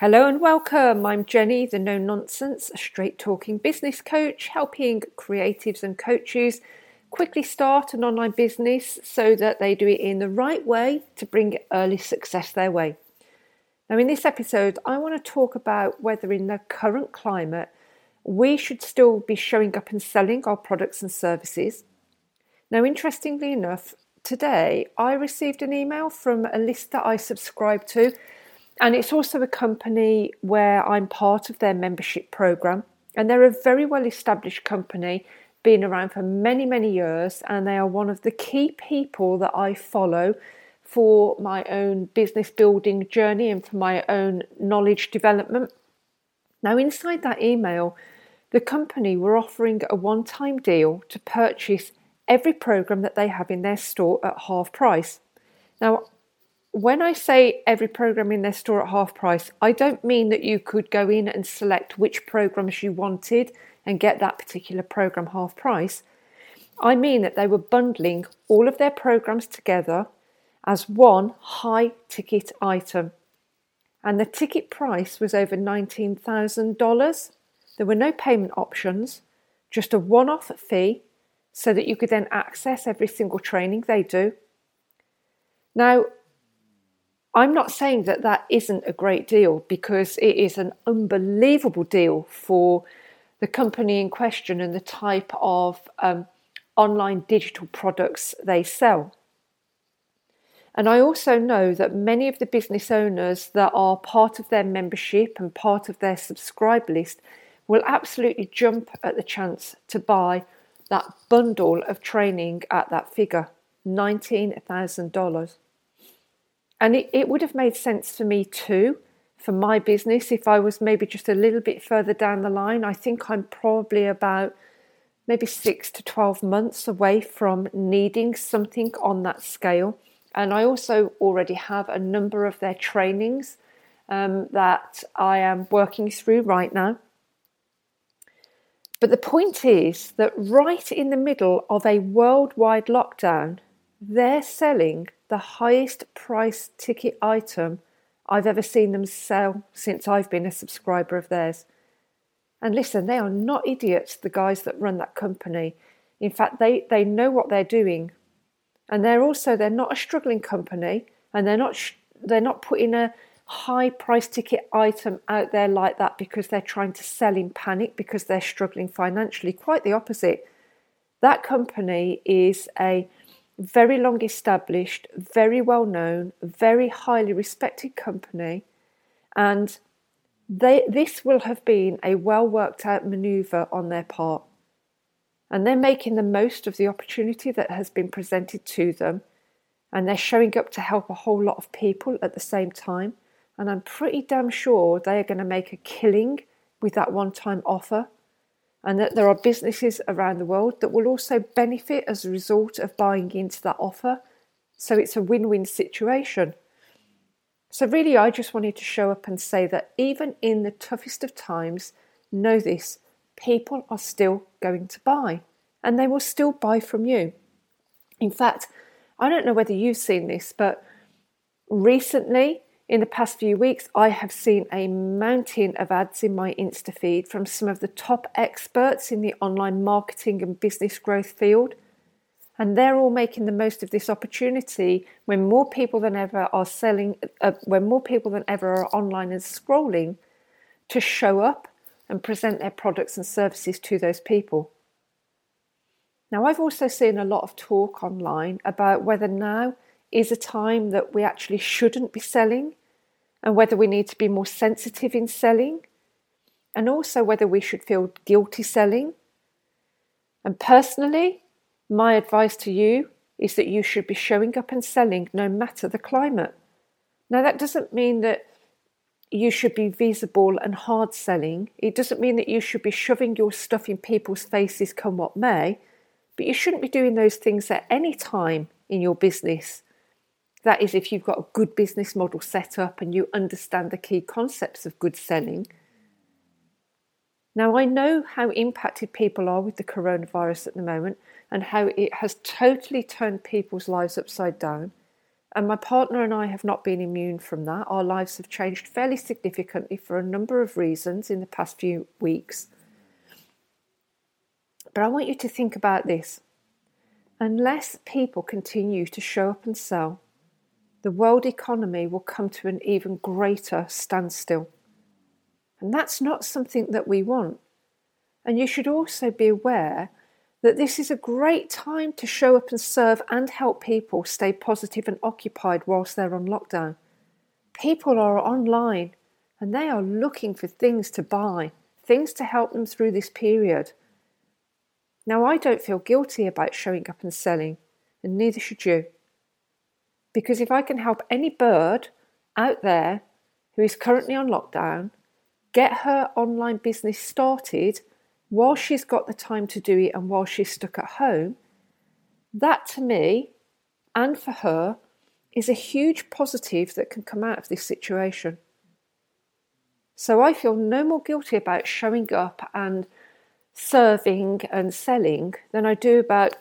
Hello and welcome. I'm Jenny, the no nonsense, straight talking business coach, helping creatives and coaches quickly start an online business so that they do it in the right way to bring early success their way. Now, in this episode, I want to talk about whether in the current climate we should still be showing up and selling our products and services. Now, interestingly enough, today I received an email from a list that I subscribe to and it's also a company where I'm part of their membership program. And they're a very well established company, been around for many, many years. And they are one of the key people that I follow for my own business building journey and for my own knowledge development. Now, inside that email, the company were offering a one time deal to purchase every program that they have in their store at half price. Now, when I say every program in their store at half price, I don't mean that you could go in and select which programs you wanted and get that particular program half price. I mean that they were bundling all of their programs together as one high ticket item. And the ticket price was over $19,000. There were no payment options, just a one off fee so that you could then access every single training they do. Now, I'm not saying that that isn't a great deal because it is an unbelievable deal for the company in question and the type of um, online digital products they sell. And I also know that many of the business owners that are part of their membership and part of their subscribe list will absolutely jump at the chance to buy that bundle of training at that figure $19,000. And it, it would have made sense for me too, for my business, if I was maybe just a little bit further down the line. I think I'm probably about maybe six to 12 months away from needing something on that scale. And I also already have a number of their trainings um, that I am working through right now. But the point is that right in the middle of a worldwide lockdown, they're selling the highest price ticket item I've ever seen them sell since I've been a subscriber of theirs. And listen, they are not idiots, the guys that run that company. In fact, they, they know what they're doing. And they're also, they're not a struggling company and they're not, they're not putting a high price ticket item out there like that because they're trying to sell in panic because they're struggling financially. Quite the opposite. That company is a very long established, very well known, very highly respected company, and they, this will have been a well worked out manoeuvre on their part. And they're making the most of the opportunity that has been presented to them, and they're showing up to help a whole lot of people at the same time. And I'm pretty damn sure they are going to make a killing with that one time offer and that there are businesses around the world that will also benefit as a result of buying into that offer. So it's a win win situation. So, really, I just wanted to show up and say that even in the toughest of times, know this people are still going to buy and they will still buy from you. In fact, I don't know whether you've seen this, but recently in the past few weeks, I have seen a mountain of ads in my Insta feed from some of the top experts in the online marketing and business growth field. And they're all making the most of this opportunity when more people than ever are selling, uh, when more people than ever are online and scrolling to show up and present their products and services to those people. Now, I've also seen a lot of talk online about whether now is a time that we actually shouldn't be selling and whether we need to be more sensitive in selling, and also whether we should feel guilty selling. And personally, my advice to you is that you should be showing up and selling no matter the climate. Now, that doesn't mean that you should be visible and hard selling. It doesn't mean that you should be shoving your stuff in people's faces, come what may, but you shouldn't be doing those things at any time in your business. That is, if you've got a good business model set up and you understand the key concepts of good selling. Now, I know how impacted people are with the coronavirus at the moment and how it has totally turned people's lives upside down. And my partner and I have not been immune from that. Our lives have changed fairly significantly for a number of reasons in the past few weeks. But I want you to think about this. Unless people continue to show up and sell, the world economy will come to an even greater standstill. And that's not something that we want. And you should also be aware that this is a great time to show up and serve and help people stay positive and occupied whilst they're on lockdown. People are online and they are looking for things to buy, things to help them through this period. Now, I don't feel guilty about showing up and selling, and neither should you. Because if I can help any bird out there who is currently on lockdown get her online business started while she's got the time to do it and while she's stuck at home, that to me and for her is a huge positive that can come out of this situation. So I feel no more guilty about showing up and serving and selling than I do about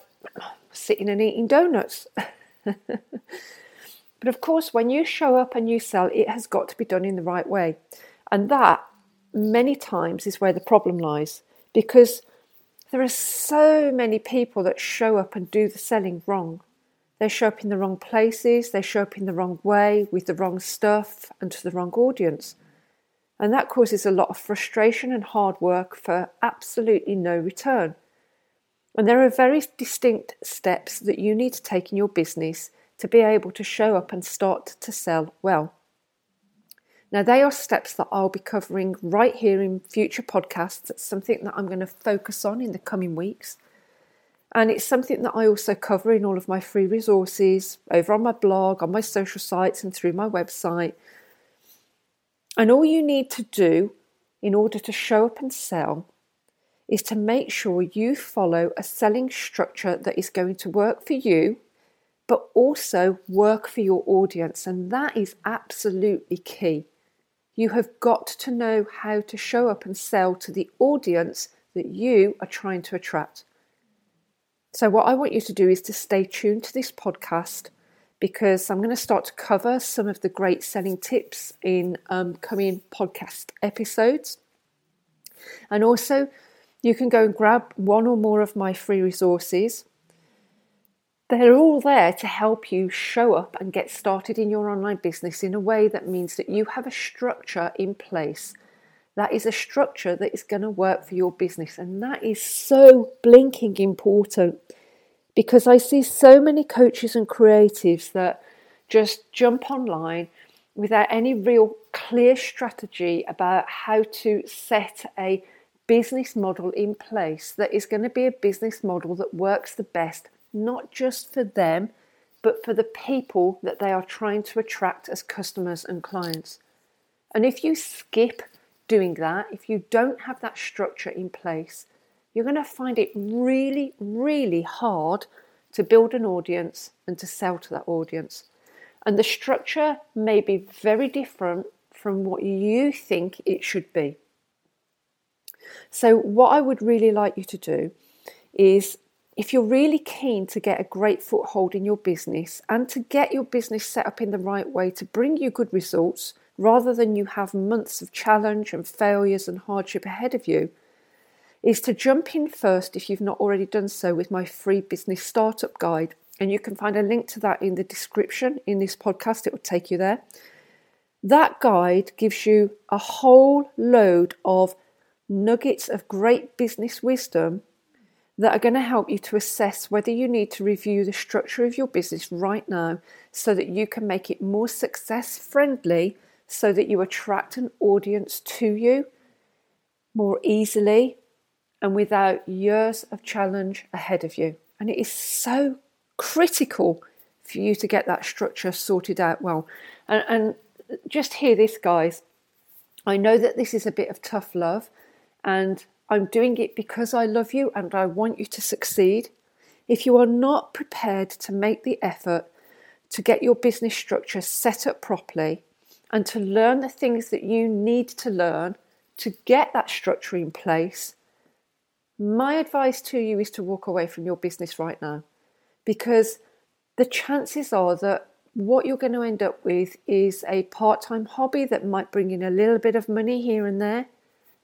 sitting and eating donuts. but of course, when you show up and you sell, it has got to be done in the right way. And that many times is where the problem lies because there are so many people that show up and do the selling wrong. They show up in the wrong places, they show up in the wrong way, with the wrong stuff, and to the wrong audience. And that causes a lot of frustration and hard work for absolutely no return. And there are very distinct steps that you need to take in your business to be able to show up and start to sell well. Now, they are steps that I'll be covering right here in future podcasts. It's something that I'm going to focus on in the coming weeks. And it's something that I also cover in all of my free resources over on my blog, on my social sites, and through my website. And all you need to do in order to show up and sell is to make sure you follow a selling structure that is going to work for you, but also work for your audience. And that is absolutely key. You have got to know how to show up and sell to the audience that you are trying to attract. So, what I want you to do is to stay tuned to this podcast because I'm going to start to cover some of the great selling tips in um, coming podcast episodes. And also, you can go and grab one or more of my free resources. They're all there to help you show up and get started in your online business in a way that means that you have a structure in place. That is a structure that is going to work for your business. And that is so blinking important because I see so many coaches and creatives that just jump online without any real clear strategy about how to set a business model in place that is going to be a business model that works the best not just for them, but for the people that they are trying to attract as customers and clients. And if you skip doing that, if you don't have that structure in place, you're going to find it really, really hard to build an audience and to sell to that audience. And the structure may be very different from what you think it should be. So, what I would really like you to do is if you're really keen to get a great foothold in your business and to get your business set up in the right way to bring you good results, rather than you have months of challenge and failures and hardship ahead of you, is to jump in first if you've not already done so with my free business startup guide. And you can find a link to that in the description in this podcast, it will take you there. That guide gives you a whole load of nuggets of great business wisdom that are going to help you to assess whether you need to review the structure of your business right now so that you can make it more success friendly so that you attract an audience to you more easily and without years of challenge ahead of you. And it is so critical for you to get that structure sorted out well. And, and just hear this, guys. I know that this is a bit of tough love, and I'm doing it because I love you and I want you to succeed. If you are not prepared to make the effort to get your business structure set up properly and to learn the things that you need to learn to get that structure in place, my advice to you is to walk away from your business right now because the chances are that what you're going to end up with is a part time hobby that might bring in a little bit of money here and there,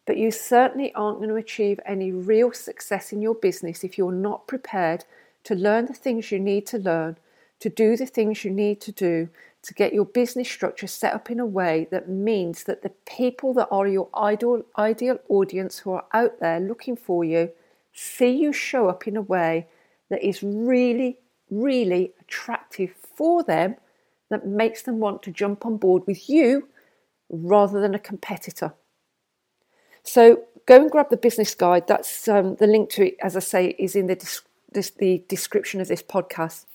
but you certainly aren't going to achieve any real success in your business if you're not prepared to learn the things you need to learn, to do the things you need to do, to get your business structure set up in a way that means that the people that are your ideal, ideal audience who are out there looking for you see you show up in a way that is really, really attractive for them, that makes them want to jump on board with you rather than a competitor. So go and grab the business guide. That's um, the link to it, as I say, is in the, this, the description of this podcast.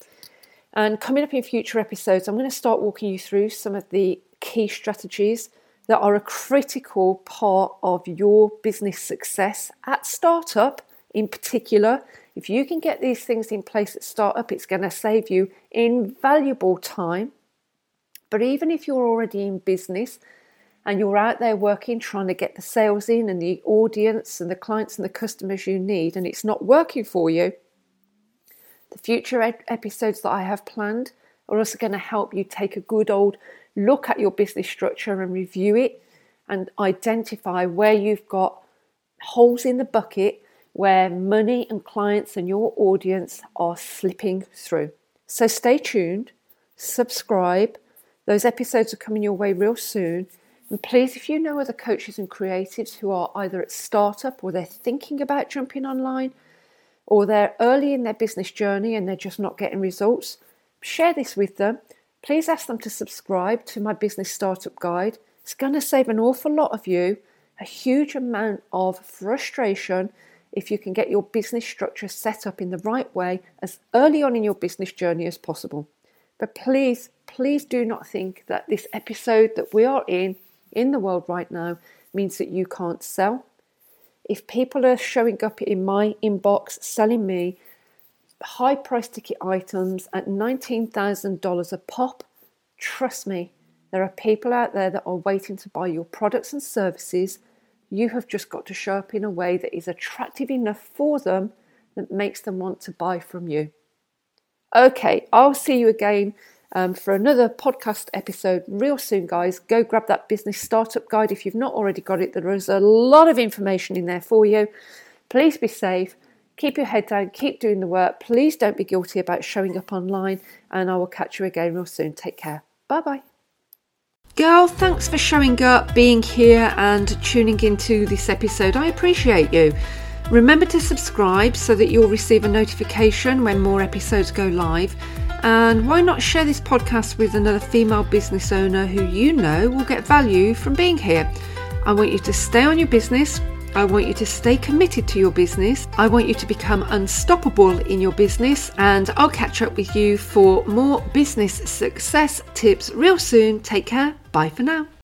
And coming up in future episodes, I'm going to start walking you through some of the key strategies that are a critical part of your business success at startup in particular. If you can get these things in place at startup, it's going to save you invaluable time. But even if you're already in business and you're out there working, trying to get the sales in and the audience and the clients and the customers you need, and it's not working for you, the future ed- episodes that I have planned are also going to help you take a good old look at your business structure and review it and identify where you've got holes in the bucket where money and clients and your audience are slipping through. So stay tuned, subscribe. Those episodes are coming your way real soon. And please, if you know other coaches and creatives who are either at startup or they're thinking about jumping online, or they're early in their business journey and they're just not getting results, share this with them. Please ask them to subscribe to my business startup guide. It's going to save an awful lot of you a huge amount of frustration if you can get your business structure set up in the right way as early on in your business journey as possible. But please, please do not think that this episode that we are in in the world right now means that you can't sell if people are showing up in my inbox selling me high price ticket items at $19,000 a pop, trust me, there are people out there that are waiting to buy your products and services. You have just got to show up in a way that is attractive enough for them that makes them want to buy from you. Okay, I'll see you again um, for another podcast episode real soon, guys. Go grab that business startup guide if you've not already got it. There is a lot of information in there for you. Please be safe. Keep your head down. Keep doing the work. Please don't be guilty about showing up online. And I will catch you again real soon. Take care. Bye bye. Girl, thanks for showing up, being here, and tuning into this episode. I appreciate you. Remember to subscribe so that you'll receive a notification when more episodes go live. And why not share this podcast with another female business owner who you know will get value from being here? I want you to stay on your business. I want you to stay committed to your business. I want you to become unstoppable in your business. And I'll catch up with you for more business success tips real soon. Take care. Bye for now.